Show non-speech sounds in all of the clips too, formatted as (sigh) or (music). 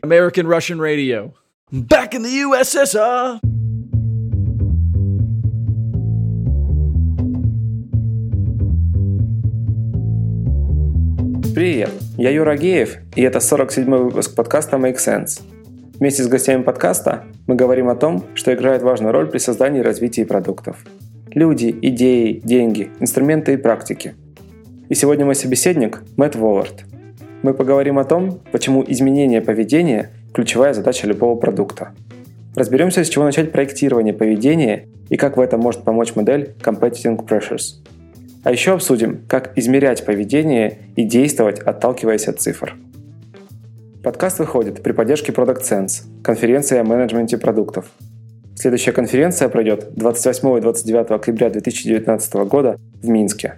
American Russian radio. Back in the USSR. Привет, я Юра Геев, и это 47-й выпуск подкаста Make Sense. Вместе с гостями подкаста мы говорим о том, что играет важную роль при создании и развитии продуктов. Люди, идеи, деньги, инструменты и практики. И сегодня мой собеседник Мэтт Воллард. Мы поговорим о том, почему изменение поведения – ключевая задача любого продукта. Разберемся, с чего начать проектирование поведения и как в этом может помочь модель Competing Pressures – а еще обсудим, как измерять поведение и действовать, отталкиваясь от цифр. Подкаст выходит при поддержке Product Sense, конференции о менеджменте продуктов. Следующая конференция пройдет 28 и 29 октября 2019 года в Минске.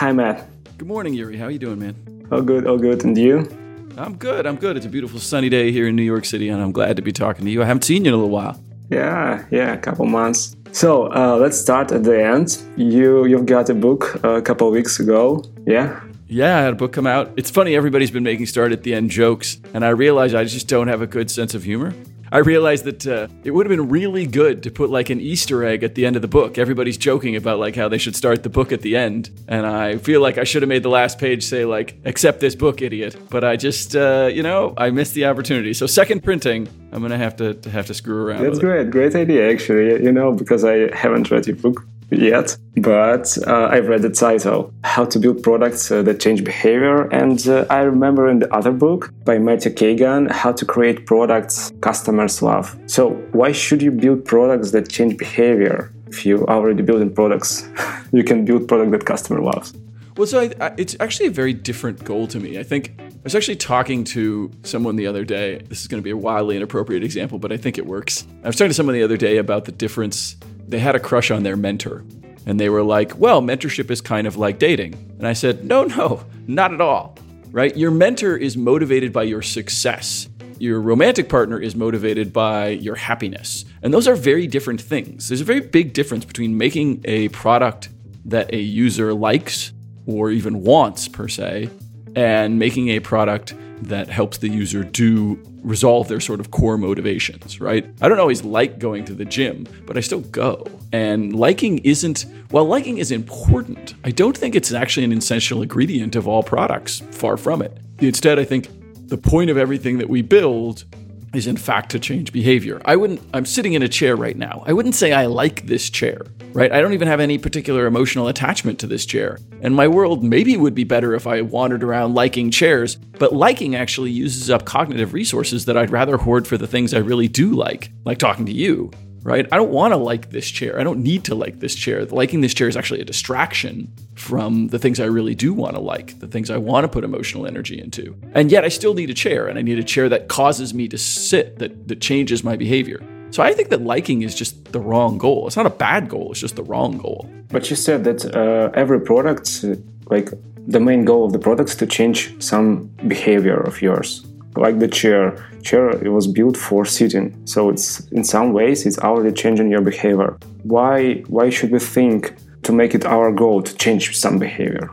Hi, Matt. Good morning, Yuri. How are you doing, man? All good, all good. And you? I'm good. I'm good. It's a beautiful sunny day here in New York City, and I'm glad to be talking to you. I haven't seen you in a little while. Yeah, yeah, a couple months. So uh, let's start at the end. You you've got a book a couple weeks ago, yeah? Yeah, I had a book come out. It's funny, everybody's been making start at the end jokes, and I realize I just don't have a good sense of humor. I realized that uh, it would have been really good to put like an Easter egg at the end of the book. Everybody's joking about like how they should start the book at the end, and I feel like I should have made the last page say like "Accept this book, idiot." But I just, uh, you know, I missed the opportunity. So second printing, I'm gonna have to, to have to screw around. That's great, great idea actually. You know, because I haven't read your book yet, but uh, I've read the title, How to Build Products uh, That Change Behavior. And uh, I remember in the other book by Matthew Cagan, How to Create Products Customers Love. So, why should you build products that change behavior? If you are already building products, (laughs) you can build product that customer loves. Well, so I, I, it's actually a very different goal to me. I think I was actually talking to someone the other day. This is going to be a wildly inappropriate example, but I think it works. I was talking to someone the other day about the difference they had a crush on their mentor. And they were like, well, mentorship is kind of like dating. And I said, no, no, not at all. Right? Your mentor is motivated by your success. Your romantic partner is motivated by your happiness. And those are very different things. There's a very big difference between making a product that a user likes or even wants, per se, and making a product that helps the user do resolve their sort of core motivations, right? I don't always like going to the gym, but I still go. And liking isn't, while liking is important, I don't think it's actually an essential ingredient of all products. Far from it. Instead, I think the point of everything that we build is in fact to change behavior. I wouldn't I'm sitting in a chair right now. I wouldn't say I like this chair, right? I don't even have any particular emotional attachment to this chair. And my world maybe would be better if I wandered around liking chairs, but liking actually uses up cognitive resources that I'd rather hoard for the things I really do like, like talking to you right? I don't want to like this chair. I don't need to like this chair. Liking this chair is actually a distraction from the things I really do want to like, the things I want to put emotional energy into. And yet I still need a chair, and I need a chair that causes me to sit, that, that changes my behavior. So I think that liking is just the wrong goal. It's not a bad goal, it's just the wrong goal. But you said that uh, every product, like the main goal of the product is to change some behavior of yours like the chair chair it was built for sitting. So it's in some ways it's already changing your behavior. Why why should we think to make it our goal to change some behavior?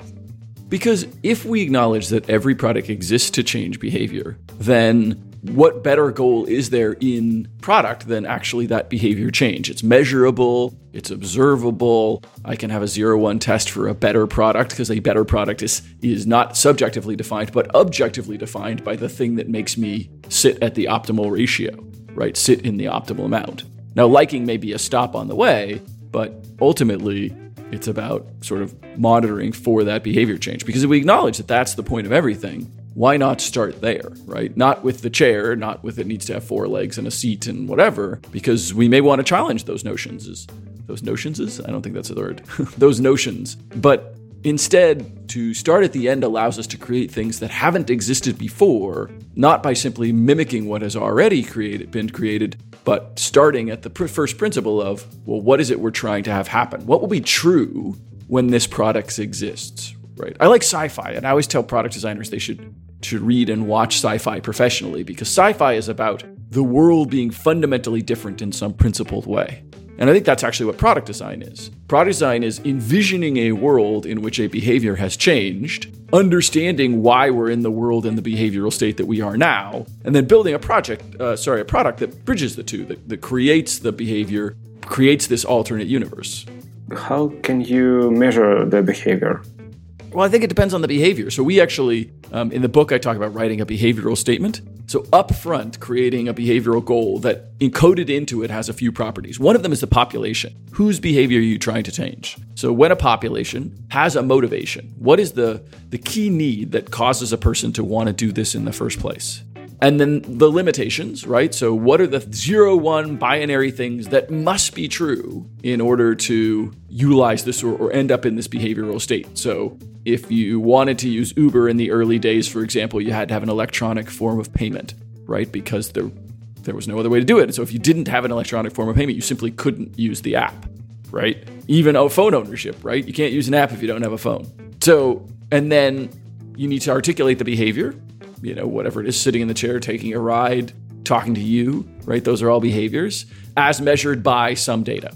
Because if we acknowledge that every product exists to change behavior then what better goal is there in product than actually that behavior change? It's measurable, it's observable. I can have a zero one test for a better product because a better product is is not subjectively defined, but objectively defined by the thing that makes me sit at the optimal ratio, right? Sit in the optimal amount. Now, liking may be a stop on the way, but ultimately, it's about sort of monitoring for that behavior change because if we acknowledge that that's the point of everything, why not start there, right? Not with the chair, not with it needs to have four legs and a seat and whatever, because we may want to challenge those notions. Is those notions is? I don't think that's a word. (laughs) those notions. But instead, to start at the end allows us to create things that haven't existed before, not by simply mimicking what has already created, been created, but starting at the pr- first principle of, well, what is it we're trying to have happen? What will be true when this product exists, right? I like sci-fi, and I always tell product designers they should should read and watch sci-fi professionally because sci-fi is about the world being fundamentally different in some principled way. And I think that's actually what product design is. Product design is envisioning a world in which a behavior has changed understanding why we're in the world and the behavioral state that we are now, and then building a project, uh, sorry, a product that bridges the two, that, that creates the behavior, creates this alternate universe. How can you measure the behavior? Well, I think it depends on the behavior. So we actually, um, in the book, I talk about writing a behavioral statement. So upfront, creating a behavioral goal that encoded into it has a few properties. One of them is the population. Whose behavior are you trying to change? So when a population has a motivation, what is the the key need that causes a person to want to do this in the first place? And then the limitations, right? So, what are the zero one binary things that must be true in order to utilize this or, or, end up in this behavioral state? So, if you wanted to use Uber in the early days, for example, you had to have an electronic form of payment, right? Because there, there was no other way to do it. So, if you didn't have an electronic form of payment, you simply couldn't use the app, right? Even a phone ownership, right? You can't use an app if you don't have a phone. So, and then you need to articulate the behavior you know, whatever it is, sitting in the chair, taking a ride, talking to you, right? Those are all behaviors as measured by some data.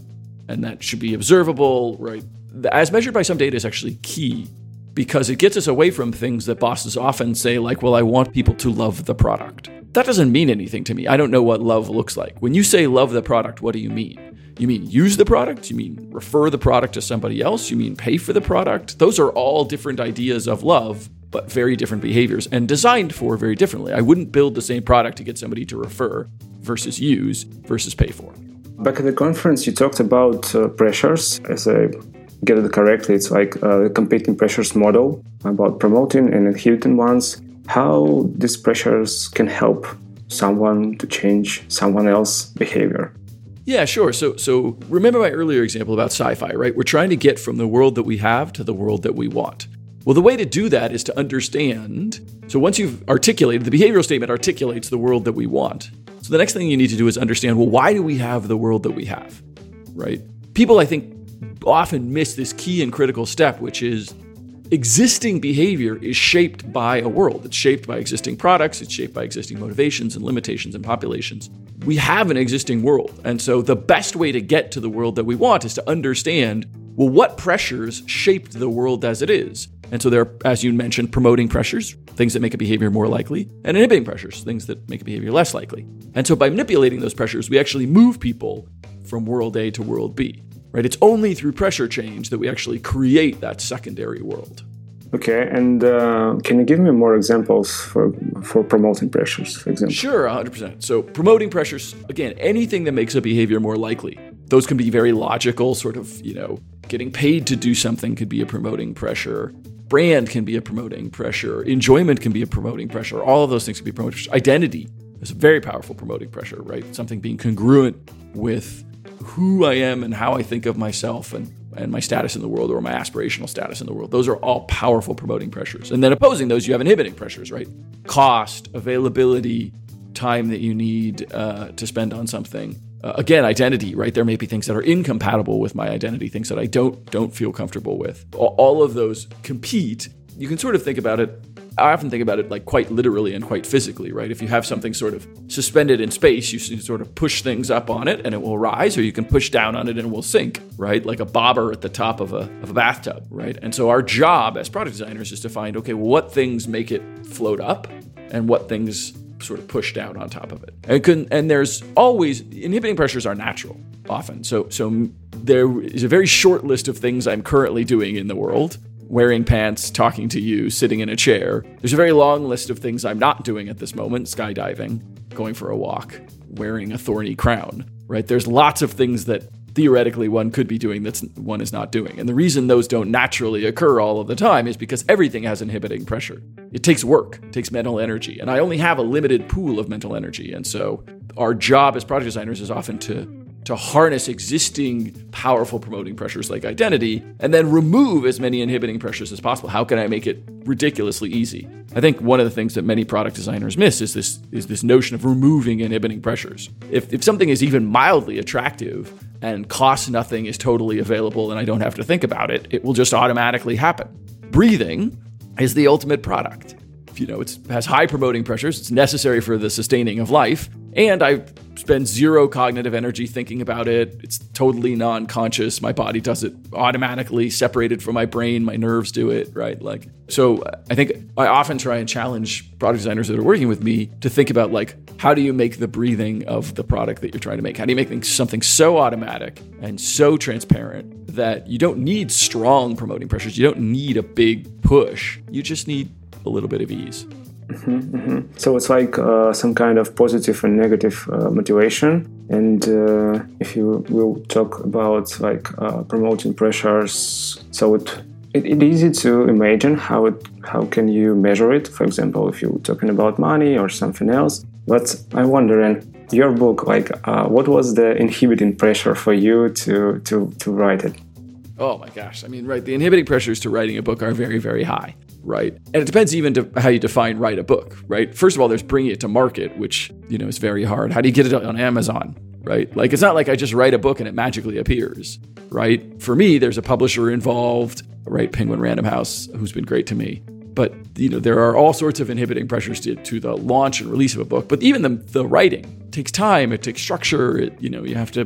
And that should be observable, right? As measured by some data is actually key because it gets us away from things that bosses often say, like, well, I want people to love the product. That doesn't mean anything to me. I don't know what love looks like. When you say love the product, what do you mean? You mean use the product? You mean refer the product to somebody else? You mean pay for the product? Those are all different ideas of love but very different behaviors and designed for very differently. I wouldn't build the same product to get somebody to refer versus use versus pay for. Back at the conference, you talked about uh, pressures. As I get it correctly, it's like a competing pressures model about promoting and inhibiting ones. How these pressures can help someone to change someone else's behavior. Yeah, sure. So so remember my earlier example about sci-fi, right? We're trying to get from the world that we have to the world that we want. Well, the way to do that is to understand. So once you've articulated, the behavioral statement articulates the world that we want. So the next thing you need to do is understand well, why do we have the world that we have? Right? People, I think, often miss this key and critical step, which is existing behavior is shaped by a world. It's shaped by existing products, it's shaped by existing motivations and limitations and populations. We have an existing world. And so the best way to get to the world that we want is to understand well, what pressures shaped the world as it is? And so there are, as you mentioned, promoting pressures, things that make a behavior more likely, and inhibiting pressures, things that make a behavior less likely. And so by manipulating those pressures, we actually move people from world A to world B. Right? It's only through pressure change that we actually create that secondary world. Okay, and uh, can you give me more examples for for promoting pressures, for example? Sure, 100%. So promoting pressures, again, anything that makes a behavior more likely. Those can be very logical, sort of, you know, getting paid to do something could be a promoting pressure brand can be a promoting pressure, enjoyment can be a promoting pressure, all of those things can be promoting pressure. Identity is a very powerful promoting pressure, right? Something being congruent with who I am and how I think of myself and, and my status in the world or my aspirational status in the world. Those are all powerful promoting pressures. And then opposing those, you have inhibiting pressures, right? Cost, availability, time that you need uh, to spend on something uh, again identity right? There may be things that are incompatible with my identity things that i don't don't feel comfortable with. All of those compete. You can sort of think about it i often think about it like quite literally and quite physically right? If you have something sort of suspended in space you sort of push things up on it and it will rise or you can push down on it and it will sink right? Like a bobber at the top of a, of a bathtub right? And so our job as product designers is to find okay well, what things make it float up and what things sort of push down on top of it. And, can, and there's always inhibiting pressures are natural often. So so there is a very short list of things I'm currently doing in the world. Wearing pants, talking to you, sitting in a chair. There's a very long list of things I'm not doing at this moment skydiving, going for a walk, wearing a thorny crown, right? There's lots of things that theoretically one could be doing that one is not doing. And the reason those don't naturally occur all of the time is because everything has inhibiting pressure. It takes work, it takes mental energy. And I only have a limited pool of mental energy. And so our job as product designers is often to to harness existing powerful promoting pressures like identity and then remove as many inhibiting pressures as possible. How can I make it ridiculously easy? I think one of the things that many product designers miss is this is this notion of removing inhibiting pressures. If if something is even mildly attractive and costs nothing is totally available and I don't have to think about it, it will just automatically happen. Breathing is the ultimate product. You know, it has high promoting pressures, it's necessary for the sustaining of life, and I spend zero cognitive energy thinking about it. It's totally non conscious. My body does it automatically, separated from my brain. My nerves do it, right? Like, so I think I often try and challenge product designers that are working with me to think about, like, how do you make the breathing of the product that you're trying to make? How do you make something so automatic and so transparent that you don't need strong promoting pressures? You don't need a big push. You just need a little bit of ease. Mm-hmm, mm-hmm. So it's like uh, some kind of positive and negative uh, motivation. And uh, if you will talk about like uh, promoting pressures, so it, it it easy to imagine how it how can you measure it. For example, if you're talking about money or something else. But I'm wondering, your book, like, uh, what was the inhibiting pressure for you to to to write it? Oh my gosh! I mean, right, the inhibiting pressures to writing a book are very very high right? And it depends even to how you define write a book, right? First of all, there's bringing it to market, which, you know, is very hard. How do you get it on Amazon, right? Like it's not like I just write a book and it magically appears, right? For me, there's a publisher involved, right? Penguin Random House, who's been great to me. But you know, there are all sorts of inhibiting pressures to, to the launch and release of a book. But even the, the writing takes time, it takes structure, it, you know, you have to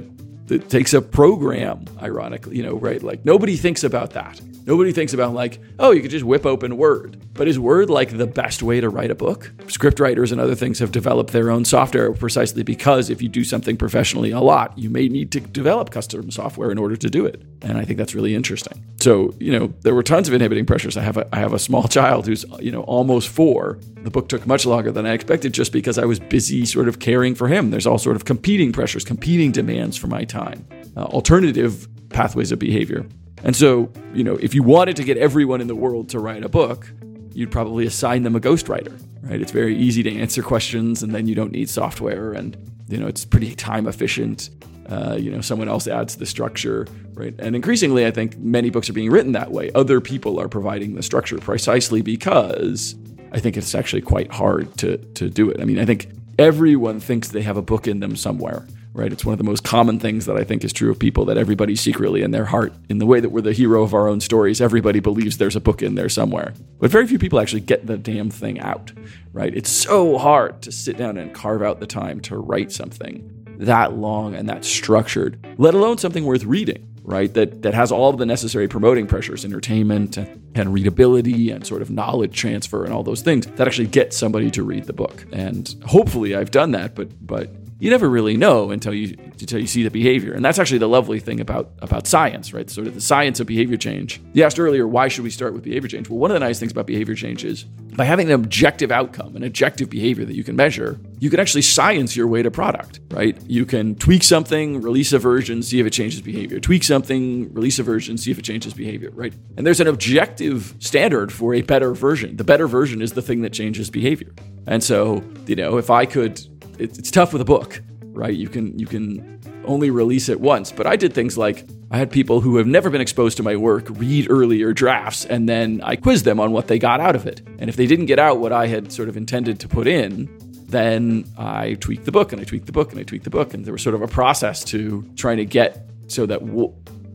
it takes a program, ironically, you know, right? Like nobody thinks about that. Nobody thinks about like, oh, you could just whip open Word. But is Word like the best way to write a book? Script writers and other things have developed their own software precisely because if you do something professionally a lot, you may need to develop custom software in order to do it. And I think that's really interesting. So, you know, there were tons of inhibiting pressures. I have a, I have a small child who's, you know, almost four. The book took much longer than I expected just because I was busy sort of caring for him. There's all sort of competing pressures, competing demands for my time, uh, alternative pathways of behavior. And so, you know, if you wanted to get everyone in the world to write a book, you'd probably assign them a ghostwriter, right? It's very easy to answer questions and then you don't need software and, you know, it's pretty time efficient. Uh, you know, someone else adds the structure, right? And increasingly, I think many books are being written that way. Other people are providing the structure precisely because I think it's actually quite hard to, to do it. I mean, I think everyone thinks they have a book in them somewhere right? It's one of the most common things that I think is true of people that everybody secretly in their heart, in the way that we're the hero of our own stories, everybody believes there's a book in there somewhere. But very few people actually get the damn thing out, right? It's so hard to sit down and carve out the time to write something that long and that structured, let alone something worth reading. Right, that that has all of the necessary promoting pressures, entertainment and, and readability and sort of knowledge transfer and all those things that actually get somebody to read the book. And hopefully, I've done that. But but you never really know until you until you see the behavior. And that's actually the lovely thing about about science, right? Sort of the science of behavior change. You asked earlier, why should we start with behavior change? Well, one of the nice things about behavior change is by having an objective outcome, an objective behavior that you can measure, you can actually science your way to product, right? You can tweak something, release a version, see if it changes behavior. Tweak something, release a version, see if it changes behavior, right? And there's an objective standard for a better version. The better version is the thing that changes behavior. And so, you know, if I could it's tough with a book, right? You can you can only release it once. But I did things like I had people who have never been exposed to my work read earlier drafts, and then I quizzed them on what they got out of it. And if they didn't get out what I had sort of intended to put in, then I tweaked the book and I tweaked the book and I tweaked the book, and there was sort of a process to trying to get so that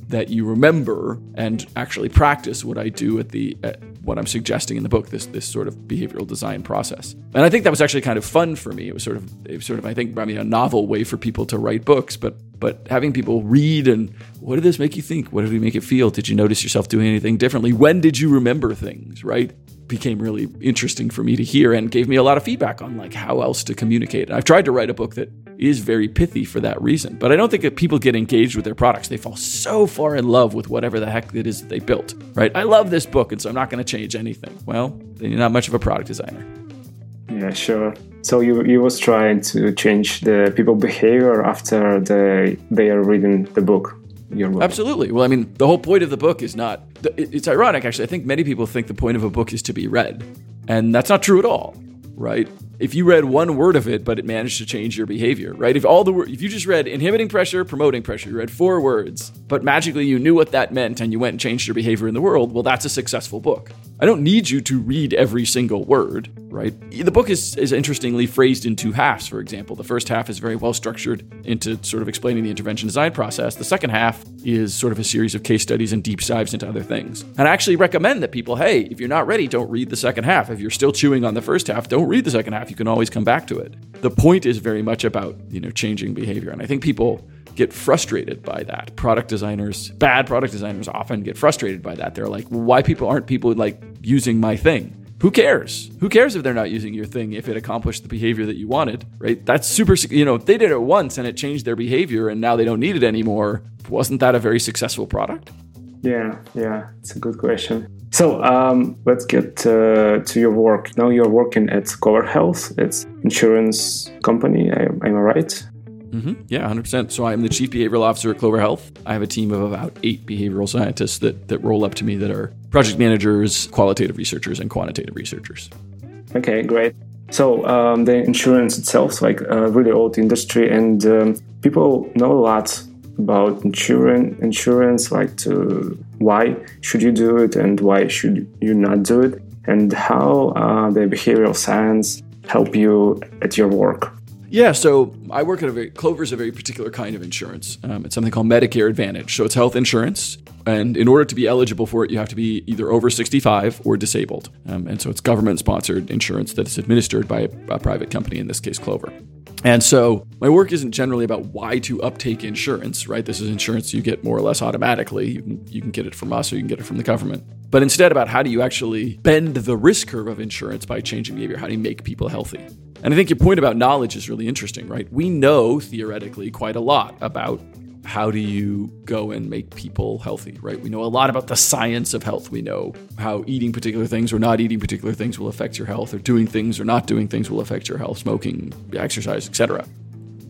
that you remember and actually practice what I do at the at what I'm suggesting in the book this this sort of behavioral design process. And I think that was actually kind of fun for me. It was sort of was sort of I think I mean a novel way for people to write books, but but having people read and what did this make you think? What did it make it feel? Did you notice yourself doing anything differently? When did you remember things, right? Became really interesting for me to hear and gave me a lot of feedback on like how else to communicate. And I've tried to write a book that is very pithy for that reason. But I don't think that people get engaged with their products. They fall so far in love with whatever the heck it is that they built, right? I love this book, and so I'm not going to change anything. Well, then you're not much of a product designer. Yeah, sure. So you you was trying to change the people behavior after they they are reading the book. Your book. Absolutely. Well, I mean, the whole point of the book is not. It's ironic, actually. I think many people think the point of a book is to be read, and that's not true at all, right? If you read one word of it, but it managed to change your behavior, right? If all the if you just read inhibiting pressure, promoting pressure, you read four words, but magically you knew what that meant and you went and changed your behavior in the world, well, that's a successful book. I don't need you to read every single word, right? The book is, is interestingly phrased in two halves, for example. The first half is very well structured into sort of explaining the intervention design process. The second half is sort of a series of case studies and deep dives into other things. And I actually recommend that people, hey, if you're not ready, don't read the second half. If you're still chewing on the first half, don't read the second half. You can always come back to it. the point is very much about, you know, changing behavior. And I think people get frustrated by that. Product designers, bad product designers often get frustrated by that. They're like, why people aren't people like using my thing? Who cares? Who cares if they're not using your thing if it accomplished the behavior that you wanted, right? That's super, you know, they did it once and it changed their behavior and now they don't need it anymore. Wasn't that a very successful product? Yeah, yeah, it's a good question. So um, let's get uh, to your work. Now you're working at Clover Health. It's insurance company. Am I right? Mm-hmm. Yeah, 100%. So I'm the chief behavioral officer at Clover Health. I have a team of about eight behavioral scientists that, that roll up to me that are project managers, qualitative researchers, and quantitative researchers. Okay, great. So um, the insurance itself is like a really old industry, and um, people know a lot about insurance. Insurance, like to why should you do it and why should you not do it, and how uh, the behavioral science help you at your work. Yeah, so I work at a very Clover is a very particular kind of insurance. Um, it's something called Medicare Advantage. So it's health insurance, and in order to be eligible for it, you have to be either over 65 or disabled. Um, and so it's government-sponsored insurance that is administered by a, a private company, in this case, Clover. And so my work isn't generally about why to uptake insurance, right? This is insurance you get more or less automatically. You can, you can get it from us or you can get it from the government. But instead about how do you actually bend the risk curve of insurance by changing behavior? How do you make people healthy? And I think your point about knowledge is really interesting, right? We know theoretically quite a lot about how do you go and make people healthy, right? We know a lot about the science of health. We know how eating particular things or not eating particular things will affect your health, or doing things or not doing things will affect your health, smoking, exercise, etc.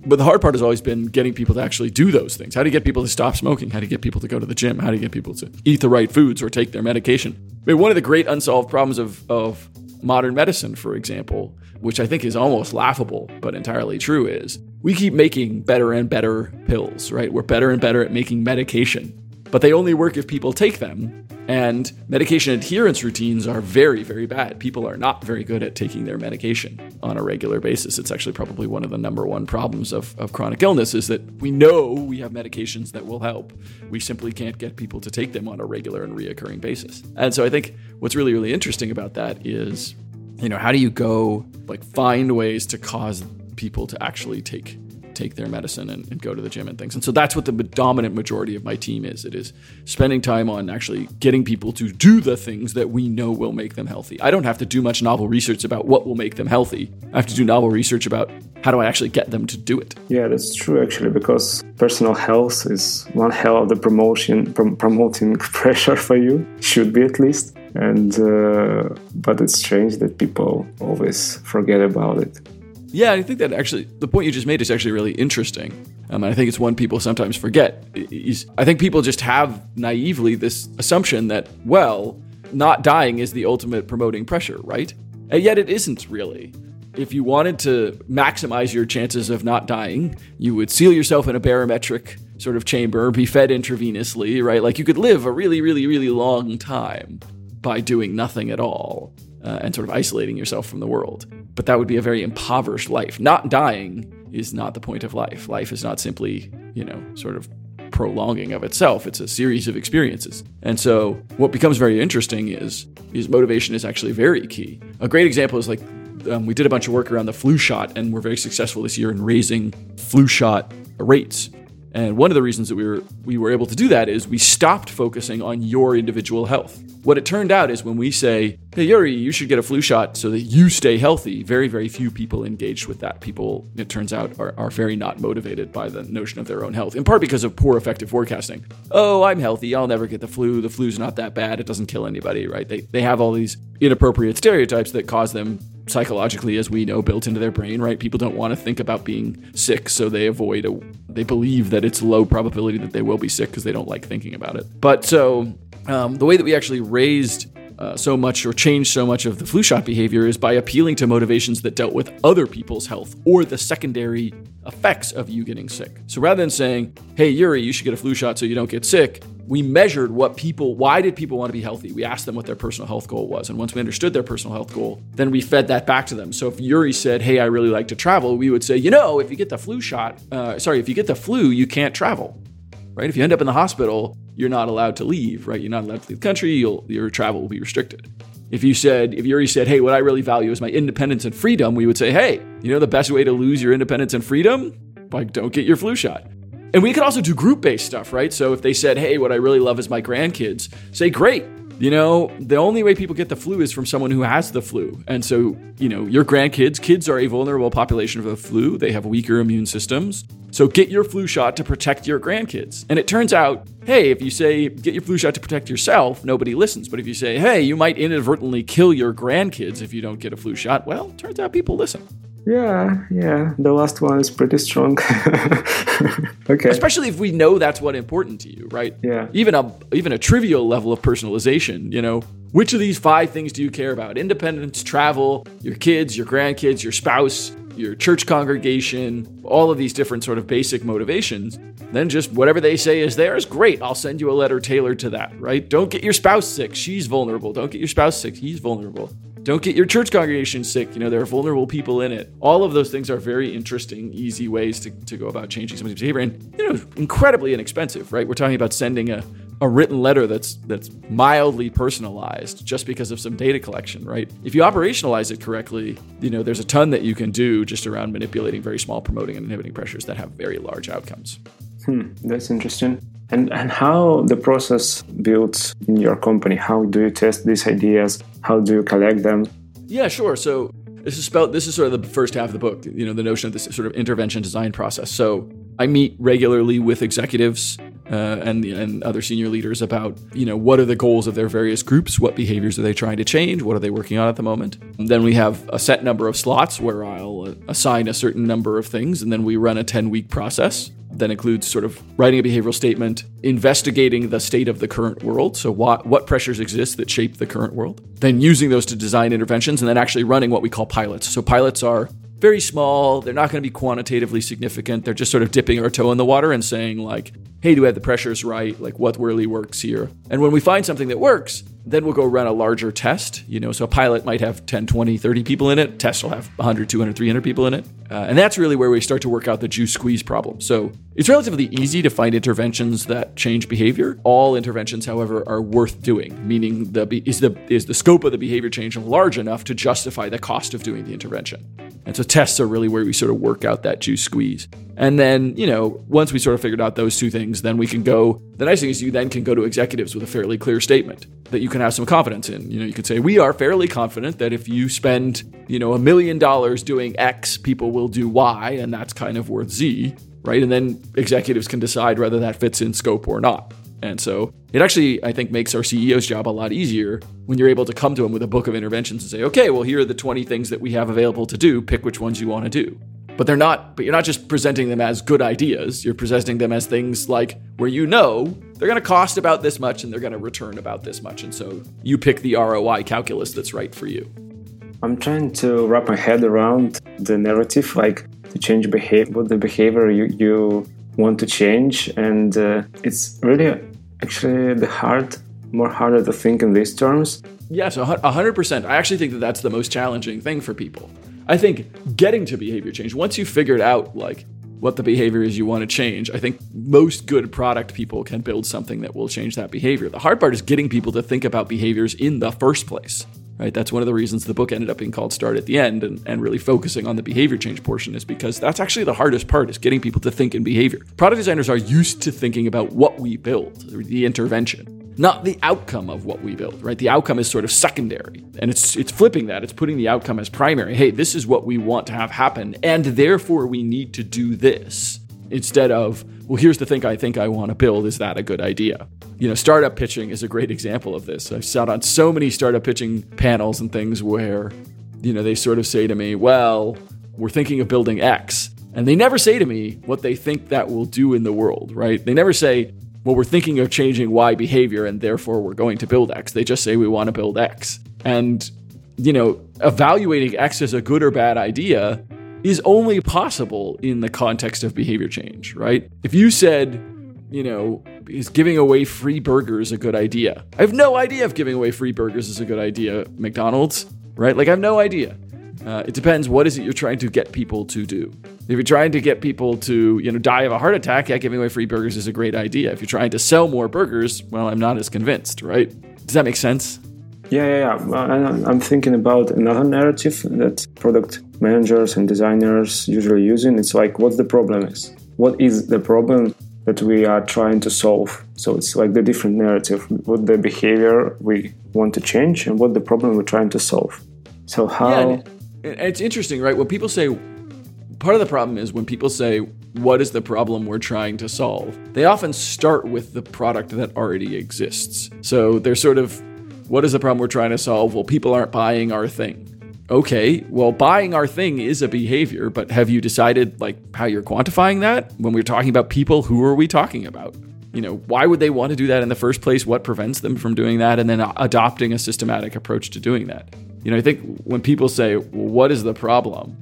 But the hard part has always been getting people to actually do those things. How do you get people to stop smoking? How do you get people to go to the gym? How do you get people to eat the right foods or take their medication? I mean, one of the great unsolved problems of, of modern medicine, for example, which I think is almost laughable, but entirely true, is we keep making better and better pills, right? We're better and better at making medication, but they only work if people take them. And medication adherence routines are very, very bad. People are not very good at taking their medication on a regular basis. It's actually probably one of the number one problems of, of chronic illness is that we know we have medications that will help. We simply can't get people to take them on a regular and reoccurring basis. And so I think what's really, really interesting about that is you know, how do you go like find ways to cause people to actually take take their medicine and, and, go to the gym and things. And so that's what the dominant majority of my team is. It is spending time on actually getting people to do the things that we know will make them healthy. I don't have to do much novel research about what will make them healthy. I have to do novel research about how do I actually get them to do it. Yeah, that's true actually, because personal health is one hell of the promotion, prom- promoting (laughs) pressure for you, should be at least and uh, but it's strange that people always forget about it yeah i think that actually the point you just made is actually really interesting. Um, and i think it's one people sometimes forget. I think people just have naively this assumption that well not dying is the ultimate promoting pressure right? And yet it isn't really. If you wanted to maximize your chances of not dying you would seal yourself in a barometric sort of chamber be fed intravenously right? Like you could live a really really really long time by doing nothing at all uh, and sort of isolating yourself from the world. But that would be a very impoverished life. Not dying is not the point of life. Life is not simply, you know, sort of prolonging of itself. It's a series of experiences. And so what becomes very interesting is is motivation is actually very key. A great example is like um, we did a bunch of work around the flu shot and we're very successful this year in raising flu shot rates. And one of the reasons that we were we were able to do that is we stopped focusing on your individual health. What it turned out is when we say, "Hey Yuri, you should get a flu shot so that you stay healthy," very very few people engaged with that. People, it turns out, are, are very not motivated by the notion of their own health, in part because of poor affective forecasting. Oh, I'm healthy. I'll never get the flu. The flu's not that bad. It doesn't kill anybody, right? They they have all these inappropriate stereotypes that cause them psychologically as we know built into their brain right people don't want to think about being sick so they avoid a they believe that it's low probability that they will be sick because they don't like thinking about it but so um, the way that we actually raised uh, so much or changed so much of the flu shot behavior is by appealing to motivations that dealt with other people's health or the secondary effects of you getting sick. So rather than saying, hey, Yuri, you should get a flu shot so you don't get sick, we measured what people, why did people want to be healthy? We asked them what their personal health goal was. And once we understood their personal health goal, then we fed that back to them. So if Yuri said, hey, I really like to travel, we would say, you know, if you get the flu shot, uh, sorry, if you get the flu, you can't travel, right? If you end up in the hospital, you're not allowed to leave, right? You're not allowed to leave the country, your travel will be restricted. If you said, if you already said, hey, what I really value is my independence and freedom, we would say, hey, you know the best way to lose your independence and freedom? Like, don't get your flu shot. And we could also do group based stuff, right? So if they said, hey, what I really love is my grandkids, say, great, you know, the only way people get the flu is from someone who has the flu. And so, you know, your grandkids, kids are a vulnerable population for the flu. They have weaker immune systems. So get your flu shot to protect your grandkids. And it turns out, hey, if you say get your flu shot to protect yourself, nobody listens. But if you say, hey, you might inadvertently kill your grandkids if you don't get a flu shot, well, turns out people listen. Yeah, yeah. The last one is pretty strong. (laughs) okay. Especially if we know that's what important to you, right? Yeah. Even a even a trivial level of personalization, you know, which of these five things do you care about? Independence, travel, your kids, your grandkids, your spouse, your church congregation, all of these different sort of basic motivations. Then just whatever they say is theirs, great. I'll send you a letter tailored to that, right? Don't get your spouse sick. She's vulnerable. Don't get your spouse sick. He's vulnerable. Don't get your church congregation sick. You know, there are vulnerable people in it. All of those things are very interesting, easy ways to, to go about changing somebody's behavior. And, you know, incredibly inexpensive, right? We're talking about sending a, a written letter that's that's mildly personalized just because of some data collection, right? If you operationalize it correctly, you know, there's a ton that you can do just around manipulating very small promoting and inhibiting pressures that have very large outcomes. Hmm, that's interesting. And, and how the process builds in your company? How do you test these ideas? How do you collect them? Yeah, sure. So this is spelled. This is sort of the first half of the book. You know, the notion of this sort of intervention design process. So I meet regularly with executives uh, and and other senior leaders about you know what are the goals of their various groups, what behaviors are they trying to change, what are they working on at the moment. And then we have a set number of slots where I'll assign a certain number of things, and then we run a ten week process that includes sort of writing a behavioral statement, investigating the state of the current world, so what, what pressures exist that shape the current world, then using those to design interventions, and then actually running what we call pilots. So pilots are very small, they're not going to be quantitatively significant. They're just sort of dipping our toe in the water and saying, like, hey, do we have the pressures right? Like, what really works here? And when we find something that works, then we'll go run a larger test. You know, so a pilot might have 10, 20, 30 people in it. Test will have 100, 200, 300 people in it. Uh, and that's really where we start to work out the juice squeeze problem. So it's relatively easy to find interventions that change behavior. All interventions, however, are worth doing, meaning the is the is the scope of the behavior change large enough to justify the cost of doing the intervention. And so tests are really where we sort of work out that juice squeeze. And then, you know, once we sort of figured out those two things, then we can go. The nice thing is you then can go to executives with a fairly clear statement that you can have some confidence in. You know, you could say, we are fairly confident that if you spend, you know, a million dollars doing X, people will do Y, and that's kind of worth Z, right? And then executives can decide whether that fits in scope or not. And so it actually, I think, makes our CEO's job a lot easier when you're able to come to them with a book of interventions and say, okay, well, here are the 20 things that we have available to do. Pick which ones you want to do but they're not but you're not just presenting them as good ideas. You're presenting them as things like where you know they're going to cost about this much and they're going to return about this much. And so you pick the ROI calculus that's right for you. I'm trying to wrap my head around the narrative like to change behavior the behavior you, you want to change. And uh, it's really actually the hard more harder to think in these terms. Yes, so 100% I actually think that that's the most challenging thing for people I think getting to behavior change, once you've figured out like what the behavior is you want to change, I think most good product people can build something that will change that behavior. The hard part is getting people to think about behaviors in the first place. Right? That's one of the reasons the book ended up being called Start at the End and, and really focusing on the behavior change portion is because that's actually the hardest part is getting people to think in behavior. Product designers are used to thinking about what we build, the intervention not the outcome of what we build, right? The outcome is sort of secondary. And it's it's flipping that. It's putting the outcome as primary. Hey, this is what we want to have happen, and therefore we need to do this. Instead of, well, here's the thing I think I want to build. Is that a good idea? You know, startup pitching is a great example of this. I've sat on so many startup pitching panels and things where, you know, they sort of say to me, well, we're thinking of building X. And they never say to me what they think that will do in the world, right? They never say, well, we're thinking of changing Y behavior and therefore we're going to build X. They just say we want to build X. And, you know, evaluating X as a good or bad idea is only possible in the context of behavior change, right? If you said, you know, is giving away free burgers a good idea? I have no idea if giving away free burgers is a good idea, McDonald's, right? Like, I have no idea. Uh, it depends. What is it you're trying to get people to do? If you're trying to get people to, you know, die of a heart attack, yeah, giving away free burgers is a great idea. If you're trying to sell more burgers, well, I'm not as convinced, right? Does that make sense? Yeah, yeah, yeah. I'm thinking about another narrative that product managers and designers usually using. It's like, what the problem is? What is the problem that we are trying to solve? So it's like the different narrative, what the behavior we want to change and what the problem we're trying to solve. So how? Yeah, it's interesting, right? When people say part of the problem is when people say what is the problem we're trying to solve, they often start with the product that already exists. So they're sort of what is the problem we're trying to solve? Well, people aren't buying our thing. Okay, well, buying our thing is a behavior, but have you decided like how you're quantifying that? When we're talking about people, who are we talking about? You know, why would they want to do that in the first place? What prevents them from doing that? And then adopting a systematic approach to doing that. You know, I think when people say, well, what is the problem?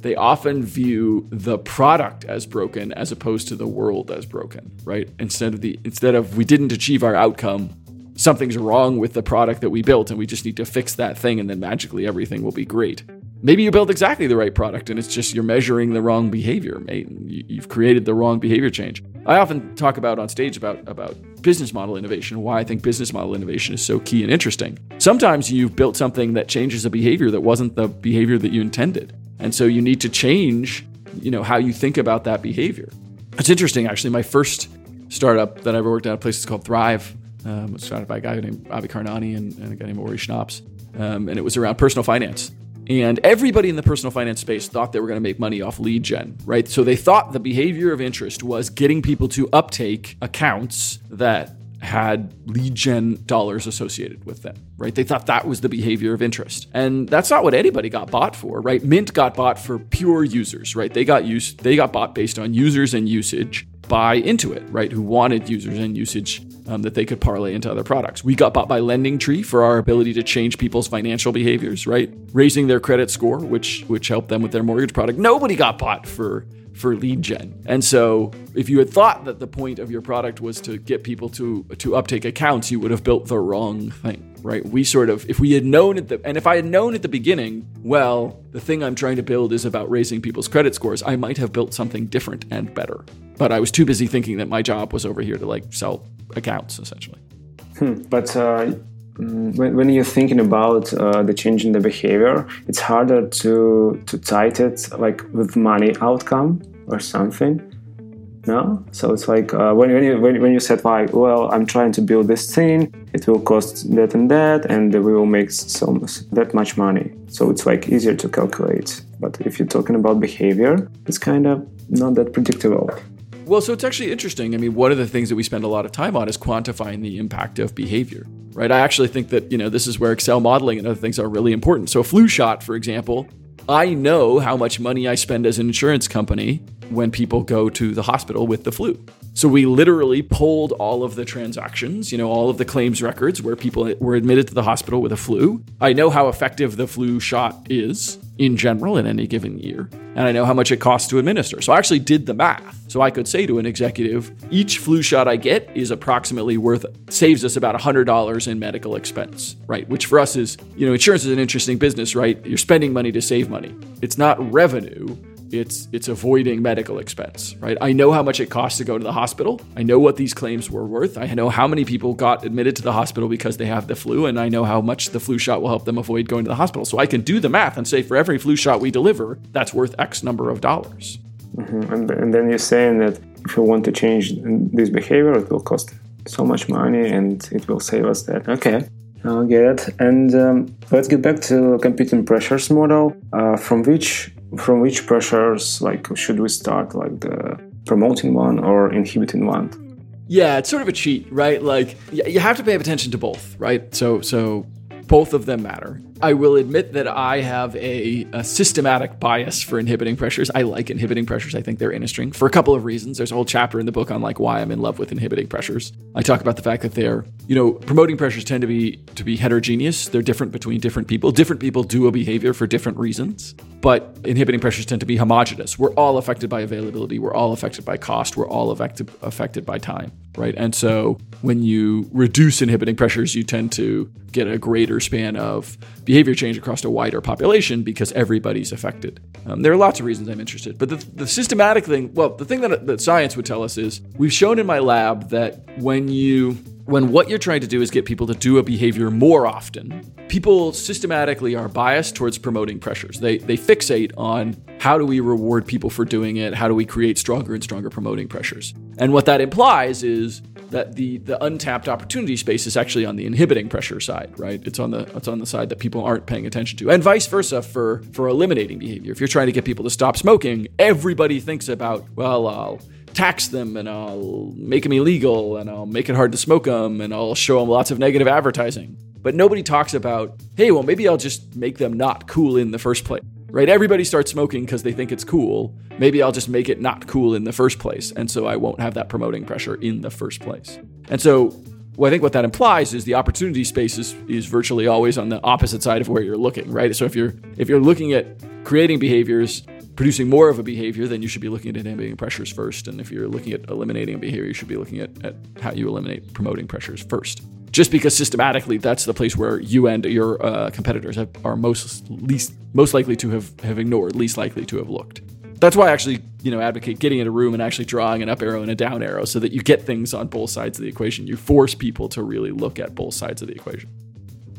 They often view the product as broken as opposed to the world as broken, right? Instead of the instead of we didn't achieve our outcome, something's wrong with the product that we built and we just need to fix that thing and then magically everything will be great. Maybe you built exactly the right product and it's just you're measuring the wrong behavior. You've created the wrong behavior change. I often talk about on stage about, about business model innovation, why I think business model innovation is so key and interesting. Sometimes you've built something that changes a behavior that wasn't the behavior that you intended. And so you need to change, you know, how you think about that behavior. It's interesting, actually. My first startup that I ever worked at a place is called Thrive. Um, it was founded by a guy named Avi Karnani and, and a guy named Ori Schnaps. Um, and it was around personal finance. And everybody in the personal finance space thought they were going to make money off lead gen, right? So they thought the behavior of interest was getting people to uptake accounts that had lead gen dollars associated with them, right? They thought that was the behavior of interest. And that's not what anybody got bought for, right? Mint got bought for pure users, right? They got used they got bought based on users and usage by Intuit, right? Who wanted users and usage um, that they could parlay into other products. We got bought by LendingTree for our ability to change people's financial behaviors, right? Raising their credit score, which which helped them with their mortgage product. Nobody got bought for for lead gen. And so if you had thought that the point of your product was to get people to to uptake accounts, you would have built the wrong thing, right? We sort of if we had known at the and if I had known at the beginning, well, the thing I'm trying to build is about raising people's credit scores, I might have built something different and better. But I was too busy thinking that my job was over here to like sell accounts essentially. Hmm, but uh, when, when you're thinking about uh, the change in the behavior, it's harder to to tie it like with money outcome or something. No, so it's like uh, when when you when, when you said like, well, I'm trying to build this thing, it will cost that and that, and we will make some that much money. So it's like easier to calculate. But if you're talking about behavior, it's kind of not that predictable. Well, so it's actually interesting. I mean, one of the things that we spend a lot of time on is quantifying the impact of behavior, right? I actually think that, you know, this is where Excel modeling and other things are really important. So, a flu shot, for example, I know how much money I spend as an insurance company when people go to the hospital with the flu. So we literally pulled all of the transactions, you know, all of the claims records where people were admitted to the hospital with a flu. I know how effective the flu shot is in general in any given year, and I know how much it costs to administer. So I actually did the math. So I could say to an executive, each flu shot I get is approximately worth saves us about $100 in medical expense, right? Which for us is, you know, insurance is an interesting business, right? You're spending money to save money. It's not revenue it's it's avoiding medical expense, right? I know how much it costs to go to the hospital. I know what these claims were worth. I know how many people got admitted to the hospital because they have the flu, and I know how much the flu shot will help them avoid going to the hospital. So I can do the math and say for every flu shot we deliver, that's worth X number of dollars. Mm-hmm. And, and then you're saying that if you want to change this behavior, it will cost so much money and it will save us that. Okay. I'll get it. And um, let's get back to competing pressures model, uh, from which from which pressures like should we start like the promoting one or inhibiting one yeah it's sort of a cheat right like you have to pay attention to both right so so both of them matter I will admit that I have a, a, systematic bias for inhibiting pressures. I like inhibiting pressures. I think they're interesting for a couple of reasons. There's a whole chapter in the book on like why I'm in love with inhibiting pressures. I talk about the fact that they're, you know, promoting pressures tend to be to be heterogeneous. They're different between different people. Different people do a behavior for different reasons. But inhibiting pressures tend to be homogenous. We're all affected by availability. We're all affected by cost. We're all affected affected by time, right? And so when you reduce inhibiting pressures, you tend to get a greater span of behavior change across a wider population because everybody's affected. Um, there are lots of reasons I'm interested, but the, the systematic thing, well, the thing that, that science would tell us is we've shown in my lab that when you when what you're trying to do is get people to do a behavior more often, people systematically are biased towards promoting pressures. They they fixate on how do we reward people for doing it? How do we create stronger and stronger promoting pressures? And what that implies is that the the untapped opportunity space is actually on the inhibiting pressure side, right? It's on the it's on the side that people aren't paying attention to. And vice versa for for eliminating behavior. If you're trying to get people to stop smoking, everybody thinks about, well, I'll tax them and I'll make them illegal and I'll make it hard to smoke them and I'll show them lots of negative advertising. But nobody talks about, hey, well, maybe I'll just make them not cool in the first place. Right? Everybody starts smoking because they think it's cool. Maybe I'll just make it not cool in the first place. And so I won't have that promoting pressure in the first place. And so well, I think what that implies is the opportunity space is, is virtually always on the opposite side of where you're looking, right? So if you're if you're looking at creating behaviors producing more of a behavior, then you should be looking at inhibiting pressures first. And if you're looking at eliminating a behavior, you should be looking at, at how you eliminate promoting pressures first. Just because systematically that's the place where you and your uh, competitors have, are most least most likely to have, have ignored, least likely to have looked. That's why I actually, you know, advocate getting in a room and actually drawing an up arrow and a down arrow so that you get things on both sides of the equation. You force people to really look at both sides of the equation.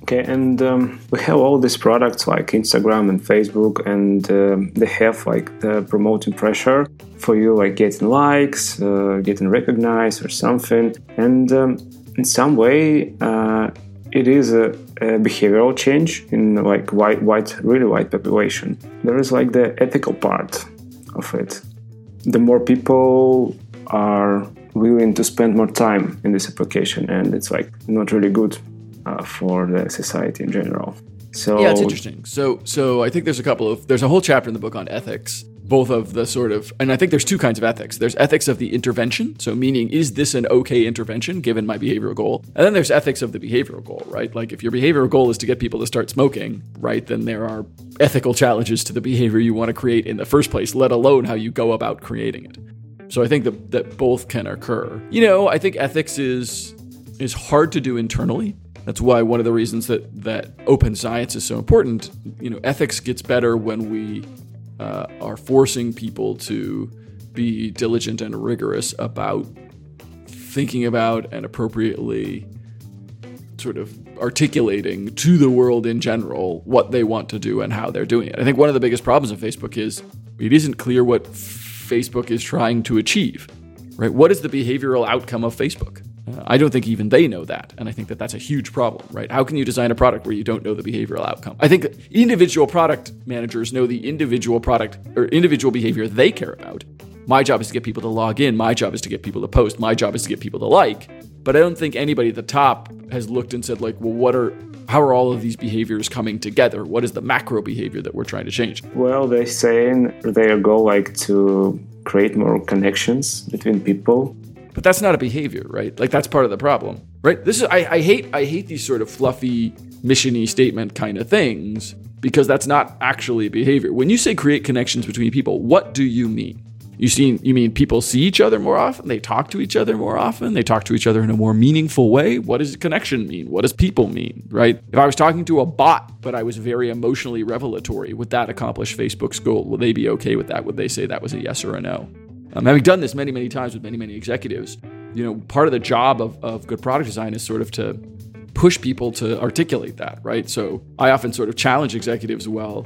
Okay, and um, we have all these products like Instagram and Facebook, and uh, they have like the promoting pressure for you, like getting likes, uh, getting recognized or something. And um, in some way, uh, it is a, a, behavioral change in like white, white, really white population. There is like the ethical part of it. The more people are willing to spend more time in this application, and it's like not really good uh, for the society in general. So yeah, it's interesting. So so I think there's a couple of there's a whole chapter in the book on ethics, both of the sort of and I think there's two kinds of ethics. There's ethics of the intervention, so meaning is this an okay intervention given my behavioral goal? And then there's ethics of the behavioral goal, right? Like if your behavioral goal is to get people to start smoking, right? Then there are ethical challenges to the behavior you want to create in the first place, let alone how you go about creating it. So I think that that both can occur. You know, I think ethics is is hard to do internally that's why one of the reasons that that open science is so important. You know, ethics gets better when we uh, are forcing people to be diligent and rigorous about thinking about and appropriately sort of articulating to the world in general what they want to do and how they're doing it. I think one of the biggest problems of Facebook is it isn't clear what Facebook is trying to achieve. Right? What is the behavioral outcome of Facebook? I don't think even they know that. And I think that that's a huge problem, right? How can you design a product where you don't know the behavioral outcome? I think individual product managers know the individual product or individual behavior they care about. My job is to get people to log in. My job is to get people to post. My job is to get people to like. But I don't think anybody at the top has looked and said, like, well, what are, how are all of these behaviors coming together? What is the macro behavior that we're trying to change? Well, they're saying their goal, like, to create more connections between people but that's not a behavior, right? Like that's part of the problem, right? This is I, I hate I hate these sort of fluffy missiony statement kind of things because that's not actually behavior. When you say create connections between people, what do you mean? You see, you mean people see each other more often? They talk to each other more often? They talk to each other in a more meaningful way? What does connection mean? What does people mean, right? If I was talking to a bot, but I was very emotionally revelatory, would that accomplish Facebook's goal? Would they be okay with that? Would they say that was a yes or a no? Um, having done this many, many times with many, many executives, you know, part of the job of, of good product design is sort of to push people to articulate that, right? So I often sort of challenge executives, well,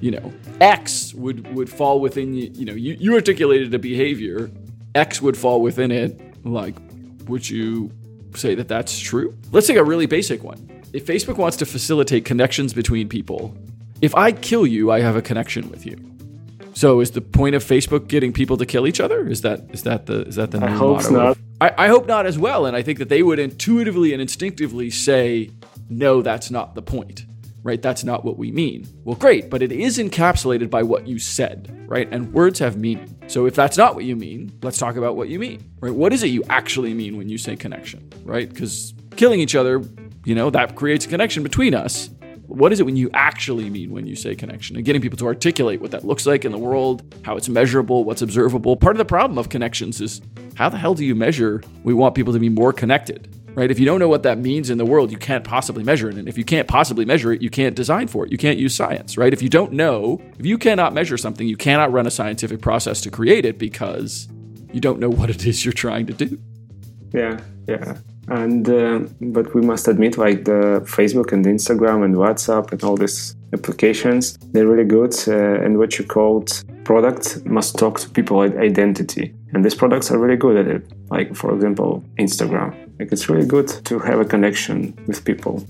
you know, X would would fall within you, know, you, you articulated a behavior, X would fall within it. Like, would you say that that's true? Let's take a really basic one. If Facebook wants to facilitate connections between people, if I kill you, I have a connection with you. So is the point of Facebook getting people to kill each other? Is that is that the is that the I hope motto? not. I, I hope not as well. And I think that they would intuitively and instinctively say, no, that's not the point. Right? That's not what we mean. Well, great, but it is encapsulated by what you said, right? And words have meaning. So if that's not what you mean, let's talk about what you mean. Right? What is it you actually mean when you say connection? Right? Because killing each other, you know, that creates a connection between us what is it when you actually mean when you say connection and getting people to articulate what that looks like in the world, how it's measurable, what's observable. Part of the problem of connections is how the hell do you measure we want people to be more connected? Right? If you don't know what that means in the world, you can't possibly measure it. And if you can't possibly measure it, you can't design for it. You can't use science, right? If you don't know, if you cannot measure something, you cannot run a scientific process to create it because you don't know what it is you're trying to do. Yeah, yeah. And uh, but we must admit, like the Facebook and Instagram and WhatsApp and all these applications, they're really good. Uh, and what you called product must talk to people identity, and these products are really good at it. Like for example, Instagram. Like it's really good to have a connection with people.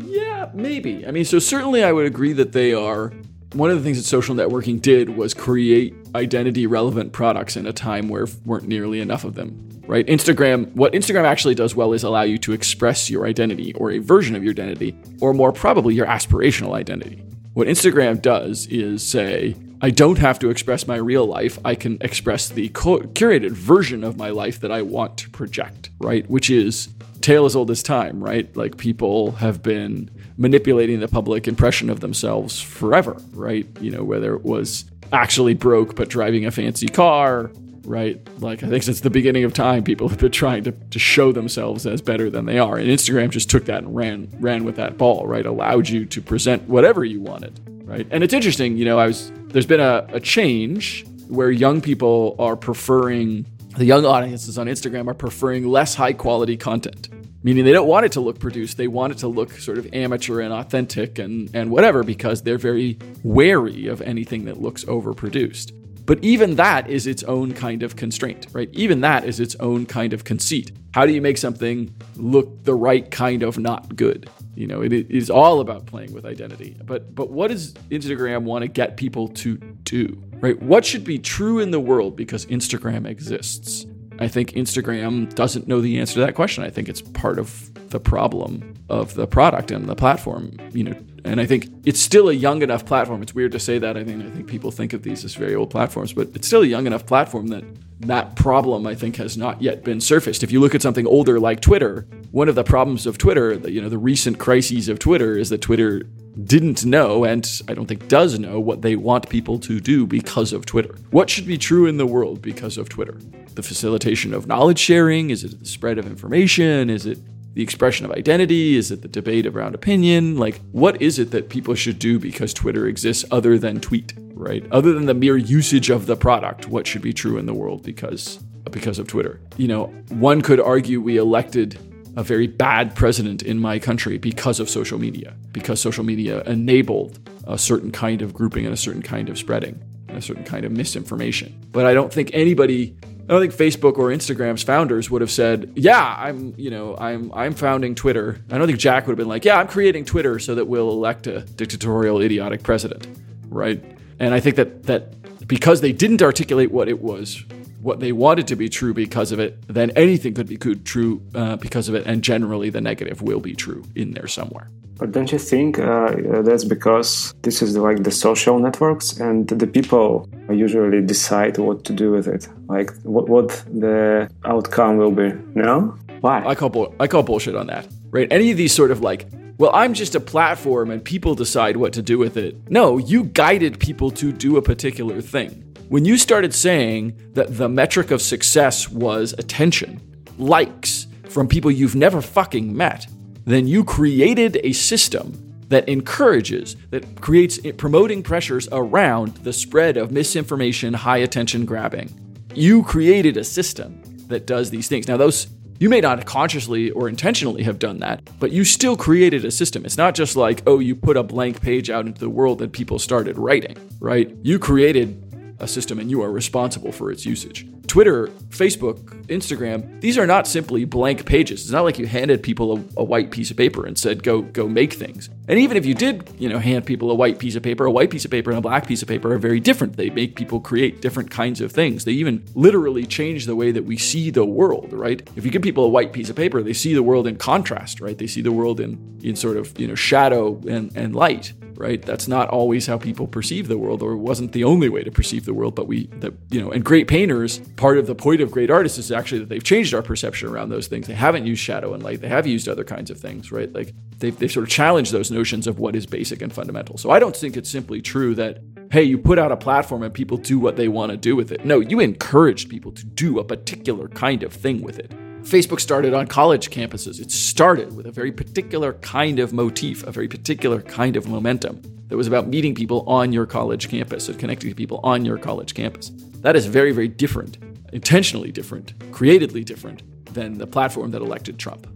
Yeah, maybe. I mean, so certainly I would agree that they are. One of the things that social networking did was create identity relevant products in a time where weren't nearly enough of them right? Instagram, what Instagram actually does well is allow you to express your identity or a version of your identity, or more probably your aspirational identity. What Instagram does is say, I don't have to express my real life. I can express the curated version of my life that I want to project, right? Which is tale as old as time, right? Like people have been manipulating the public impression of themselves forever, right? You know, whether it was actually broke but driving a fancy car, right? Like, I think since the beginning of time, people have been trying to, to show themselves as better than they are. And Instagram just took that and ran, ran with that ball, right? Allowed you to present whatever you wanted, right? And it's interesting, you know, I was, there's been a, a change where young people are preferring, the young audiences on Instagram are preferring less high quality content meaning they don't want it to look produced. They want it to look sort of amateur and authentic and, and whatever because they're very wary of anything that looks overproduced. But even that is its own kind of constraint, right? Even that is its own kind of conceit. How do you make something look the right kind of not good? You know, it is all about playing with identity. But but what does Instagram want to get people to do? Right? What should be true in the world because Instagram exists? I think Instagram doesn't know the answer to that question. I think it's part of the problem of the product and the platform. You know, and I think it's still a young enough platform. It's weird to say that. I think I think people think of these as very old platforms, but it's still a young enough platform that that problem I think has not yet been surfaced. If you look at something older like Twitter, one of the problems of Twitter, you know, the recent crises of Twitter is that Twitter didn't know and I don't think does know what they want people to do because of Twitter. What should be true in the world because of Twitter? The facilitation of knowledge sharing? Is it the spread of information? Is it the expression of identity? Is it the debate around opinion? Like, what is it that people should do because Twitter exists other than tweet, right? Other than the mere usage of the product, what should be true in the world because because of Twitter? You know, one could argue we elected a very bad president in my country because of social media, because social media enabled a certain kind of grouping and a certain kind of spreading a certain kind of misinformation. But I don't think anybody I don't think Facebook or Instagram's founders would have said, "Yeah, I'm, you know, I'm I'm founding Twitter." I don't think Jack would have been like, "Yeah, I'm creating Twitter so that we'll elect a dictatorial, idiotic president." Right? And I think that that because they didn't articulate what it was, what they wanted to be true because of it, then anything could be true uh, because of it, and generally the negative will be true in there somewhere. But don't you think uh, that's because this is like the social networks and the people usually decide what to do with it? Like what, what the outcome will be? No? Why? I call, I call bullshit on that, right? Any of these sort of like, well, I'm just a platform and people decide what to do with it. No, you guided people to do a particular thing. When you started saying that the metric of success was attention, likes from people you've never fucking met, then you created a system that encourages, that creates promoting pressures around the spread of misinformation, high attention grabbing. You created a system that does these things. Now, those you may not consciously or intentionally have done that, but you still created a system. It's not just like, oh, you put a blank page out into the world and people started writing, right? You created a system and you are responsible for its usage. Twitter, Facebook, Instagram, these are not simply blank pages. It's not like you handed people a, a, white piece of paper and said, go, go make things. And even if you did, you know, hand people a white piece of paper, a white piece of paper and a black piece of paper are very different. They make people create different kinds of things. They even literally change the way that we see the world, right? If you give people a white piece of paper, they see the world in contrast, right? They see the world in, in sort of, you know, shadow and, and light right? That's not always how people perceive the world, or wasn't the only way to perceive the world. But we, that you know, and great painters, part of the point of great artists is actually that they've changed our perception around those things. They haven't used shadow and light; they have used other kinds of things, right? Like they've they've sort of challenged those notions of what is basic and fundamental. So I don't think it's simply true that hey, you put out a platform and people do what they want to do with it. No, you encouraged people to do a particular kind of thing with it. Facebook started on college campuses. It started with a very particular kind of motif, a very particular kind of momentum that was about meeting people on your college campus and connecting to people on your college campus. That is very, very different, intentionally different, creatively different than the platform that elected Trump.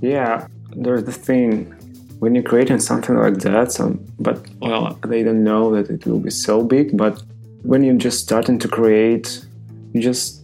Yeah, there's the thing when you're creating something like that, some but well, they don't know that it will be so big. But when you're just starting to create, you just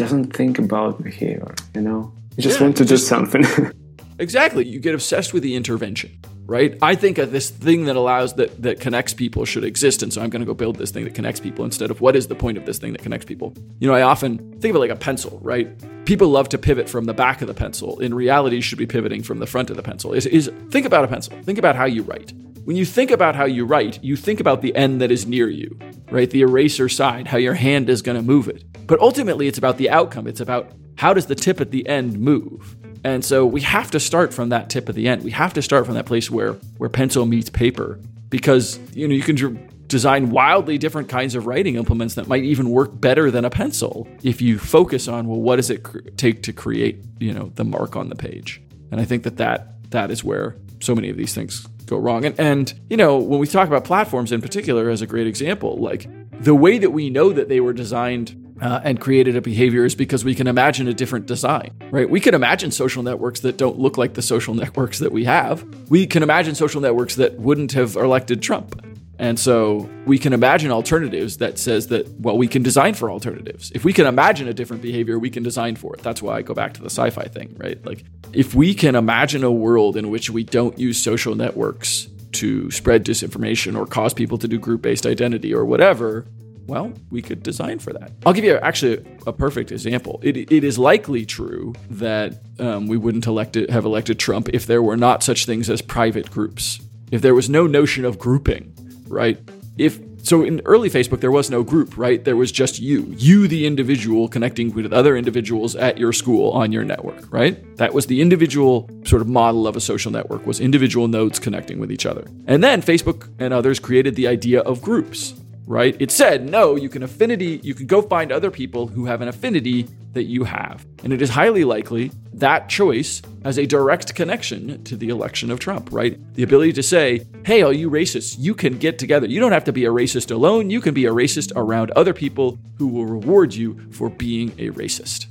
doesn't think about behavior. You know, you just Yeah, want to do just- something. (laughs) Exactly. You get obsessed with the intervention, right? I think of this thing that allows that that connects people should exist, and so I'm going to go build this thing that connects people instead of what is the point of this thing that connects people. You know, I often think of it like a pencil, right? People love to pivot from the back of the pencil. In reality, you should be pivoting from the front of the pencil. Is, is think about a pencil. Think about how you write. When you think about how you write, you think about the end that is near you, right? The eraser side, how your hand is going to move it. But ultimately, it's about the outcome. It's about how does the tip at the end move? And so we have to start from that tip at the end. We have to start from that place where where pencil meets paper because you know you can dr- design wildly different kinds of writing implements that might even work better than a pencil if you focus on well what does it cr- take to create you know the mark on the page. And I think that that that is where so many of these things go wrong. And and you know when we talk about platforms in particular as a great example, like the way that we know that they were designed uh, and created a behavior is because we can imagine a different design, right? We can imagine social networks that don't look like the social (laughs) networks that we have. We can imagine social networks that wouldn't have elected Trump. And so we can imagine alternatives that says that, well, we can design for alternatives. If we can imagine a different behavior, we can design for it. That's why I go back to the sci fi thing, right? Like, if we can imagine a world in which we don't use social networks to spread disinformation or cause people to do group based identity or whatever, well, we could design for that. I'll give you actually a perfect example. It, it is likely true that um, we wouldn't have elected Trump if there were not such things as private groups. If there was no notion of grouping, right? If so, in early Facebook, there was no group, right? There was just you, you, the individual, connecting with other individuals at your school on your network, right? That was the individual sort of model of a social network was individual nodes connecting with each other. And then Facebook and others created the idea of groups, right? It said, no, you can affinity, you can go find other people who have an affinity that you have. And it is highly likely that choice has a direct connection to the election of Trump, right? The ability to say, hey, all you racists, you can get together. You don't have to be a racist alone. You can be a racist around other people who will reward you for being a racist.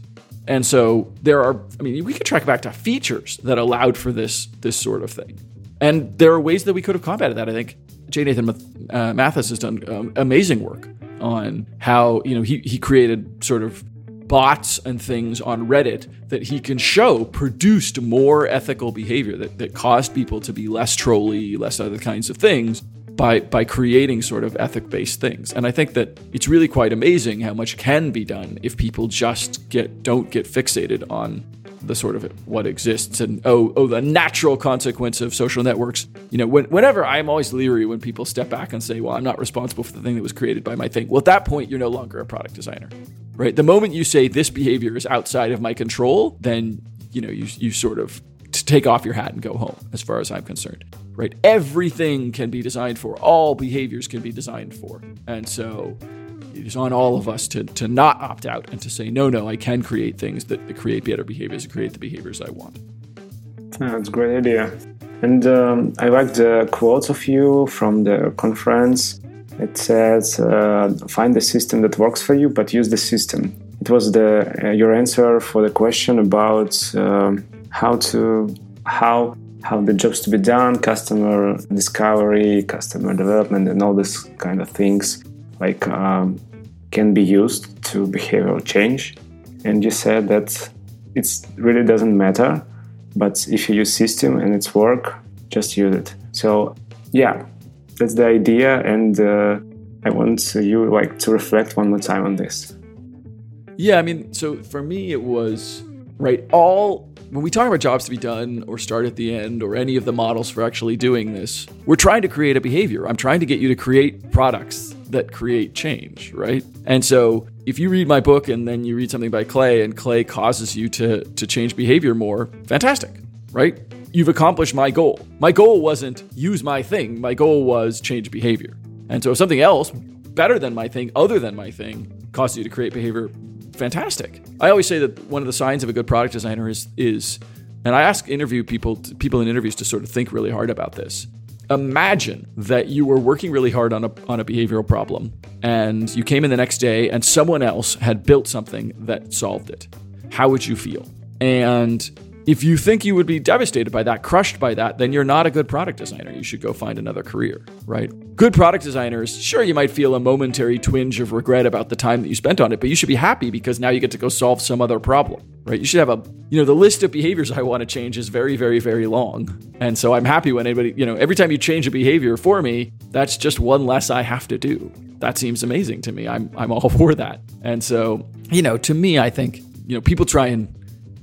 And so there are, I mean, we could track back to features that allowed for this this sort of thing. And there are ways that we could have combated that. I think J. Nathan uh, Matias has done um, amazing work on how you know he he created sort of bots and things on Reddit that he can show produced more ethical behavior that, that caused people to be less trolly, less other kinds of things by by creating sort of ethic based things. And I think that it's really quite amazing how much can be done if people just get don't get fixated on the sort of what exists and oh oh the natural consequence of social networks. You know, when, whenever I'm always leery when people step back and say, "Well, I'm not responsible for the thing that was created by my thing." Well, at that point, you're no longer a product designer, right? The moment you say this behavior is outside of my control, then you know you you sort of take off your hat and go home, as far as I'm concerned. Right? Everything can be designed for. All behaviors can be designed for, and so it is on all of us to, to not opt out and to say, no, no, I can create things that, that create better behaviors and create the behaviors I want. That's a great idea. And um, I like the quotes of you from the conference. It says, uh, "Find the system that works for you, but use the system." It was the uh, your answer for the question about um, how to how how the jobs to be done, customer discovery, customer development, and all these kind of things like um, can be used to behavioral change. And you said that it really doesn't matter but if you use system and it's work just use it so yeah that's the idea and uh, i want you like to reflect one more time on this Yeah, I mean, so for me, it was right. All when we talk about jobs to be done or start at the end or any of the models for actually doing this, we're trying to create a behavior. I'm trying to get you to create products that create change, right? And so if you read my book and then you read something by Clay and Clay causes you to to change behavior more, fantastic, right? You've accomplished my goal. My goal wasn't use my thing. My goal was change behavior. And so if something else better than my thing, other than my thing, causes you to create behavior, fantastic. I always say that one of the signs of a good product designer is is, and I ask interview people people in interviews to sort of think really hard about this. Imagine that you were working really hard on a on a behavioral problem, and you came in the next day, and someone else had built something that solved it. how would you feel? And if you think you would be devastated by that, crushed by that, then you're not a good product designer. You should go find another career, right? Good product designers, sure, you might feel a momentary twinge of regret about the time that you spent on it, but you should be happy because now you get to go solve some other problem, right? You should have a, you know, the list of behaviors I want to change is very, very, very long. And so I'm happy when anybody, you know, every time you change a behavior for me, that's just one less I have to do. That seems amazing to me. I'm, I'm all (laughs) for that. And so, you know, to me, I think, you know, people try and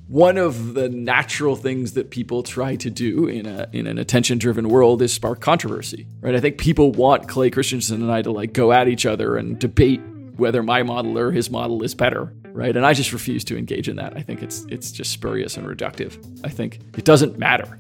one of the natural things that people try to do in a in an attention driven world is spark controversy, right? I think people want Clay Christensen and I to like go at each other and debate whether my model or his model is better, right? And I just refuse to engage in that. I think it's it's just spurious and reductive. I think it doesn't matter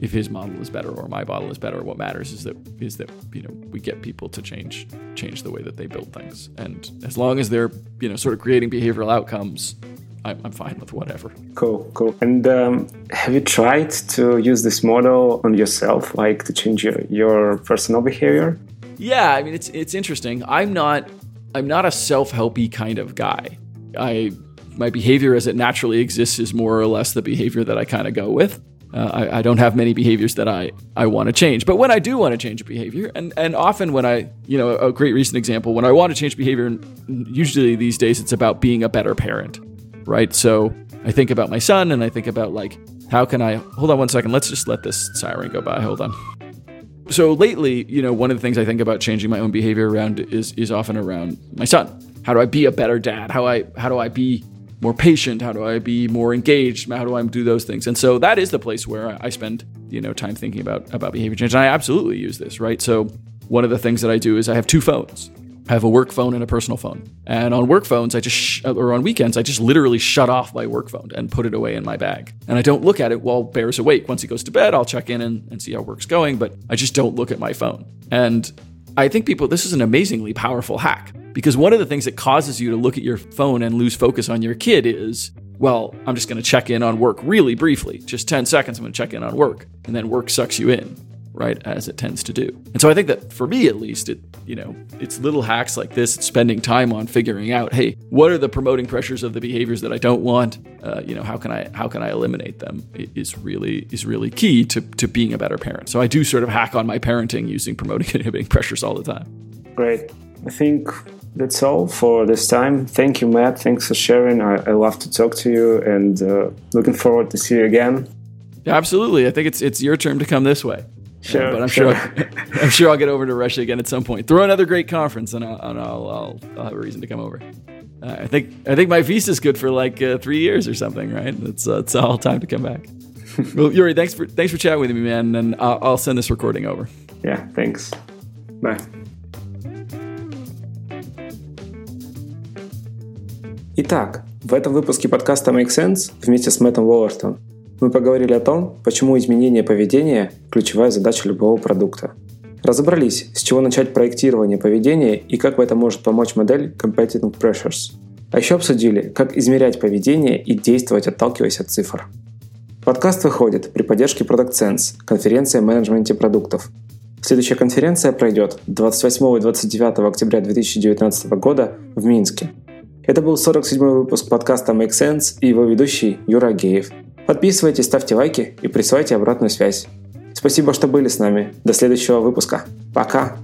if his model is better or my model is better. What matters is that is that you know we get people to change change the way that they build things, and as long as they're you know sort of creating behavioral outcomes I'm, I'm fine with whatever. Cool, cool. And um, have you tried to use this model on yourself, like to change your, your personal behavior? Yeah, I mean it's it's interesting. I'm not I'm not a self-helpy kind of guy. I my behavior as it naturally exists is more or less the behavior that I kind of go with. Uh, I, I, don't have many behaviors that I, I want to change. But when I do want to change a behavior, and, and often when I, you know, a great recent example, when I want to change behavior, usually these days it's about being a better parent right? So I think about my son and I think about like, how can I hold on one second? Let's just let this siren go by. Hold on. So lately, you know, one of the things I think about changing my own behavior around is is often around my son. How do I be a better dad? How I how do I be more patient? How do I be more engaged? How do I do those things? And so that is the place where I spend, you know, time thinking about about behavior change. And I absolutely use this, right? So one of the things that I do is I have two phones. I have a work phone and a personal phone. And on work phones, I just, sh- or on weekends, I just literally shut off my work phone and put it away in my bag. And I don't look at it while Bear's awake. Once he goes to bed, I'll check in and, and see how work's going, but I just don't look at my phone. And I think people, this is an amazingly powerful hack because one of the things that causes you to look at your phone and lose focus on your kid is, well, I'm just going to check in on work really briefly, just 10 seconds. I'm going to check in on work. And then work sucks you in right as it tends to do and so i think that for me at least it you know it's little hacks like this it's spending time on figuring out hey what are the promoting pressures of the behaviors that i don't want uh, you know how can i how can i eliminate them is really is really key to to being a better parent so i do sort of hack on my parenting using promoting and inhibiting (laughs) pressures all the time great i think that's all for this time. Thank you, Matt. Thanks for sharing. I, I love to talk to you and uh, looking forward to see you again. Yeah, absolutely. I think it's it's your turn to come this way. Sure, yeah, but I'm sure. sure I'll, (laughs) I'm sure I'll get over to Russia again at some point. Throw another great conference, and I'll and I'll, I'll, I'll have a reason to come over. Uh, I think I think my visa is good for like uh, three years or something, right? It's uh, it's all time to come back. (laughs) well, Yuri, thanks for thanks for chatting with me, man, and I'll, I'll send this recording over. Yeah, thanks. Bye. Итак, в этом выпуске подкаста Make Sense вместе с Мэттом Уоллертом Мы поговорили о том, почему изменение поведения – ключевая задача любого продукта. Разобрались, с чего начать проектирование поведения и как в этом может помочь модель Competing Pressures. А еще обсудили, как измерять поведение и действовать, отталкиваясь от цифр. Подкаст выходит при поддержке Product Sense, конференция о менеджменте продуктов. Следующая конференция пройдет 28 и 29 октября 2019 года в Минске. Это был 47 выпуск подкаста Make Sense и его ведущий Юра Геев – Подписывайтесь, ставьте лайки и присылайте обратную связь. Спасибо, что были с нами. До следующего выпуска. Пока!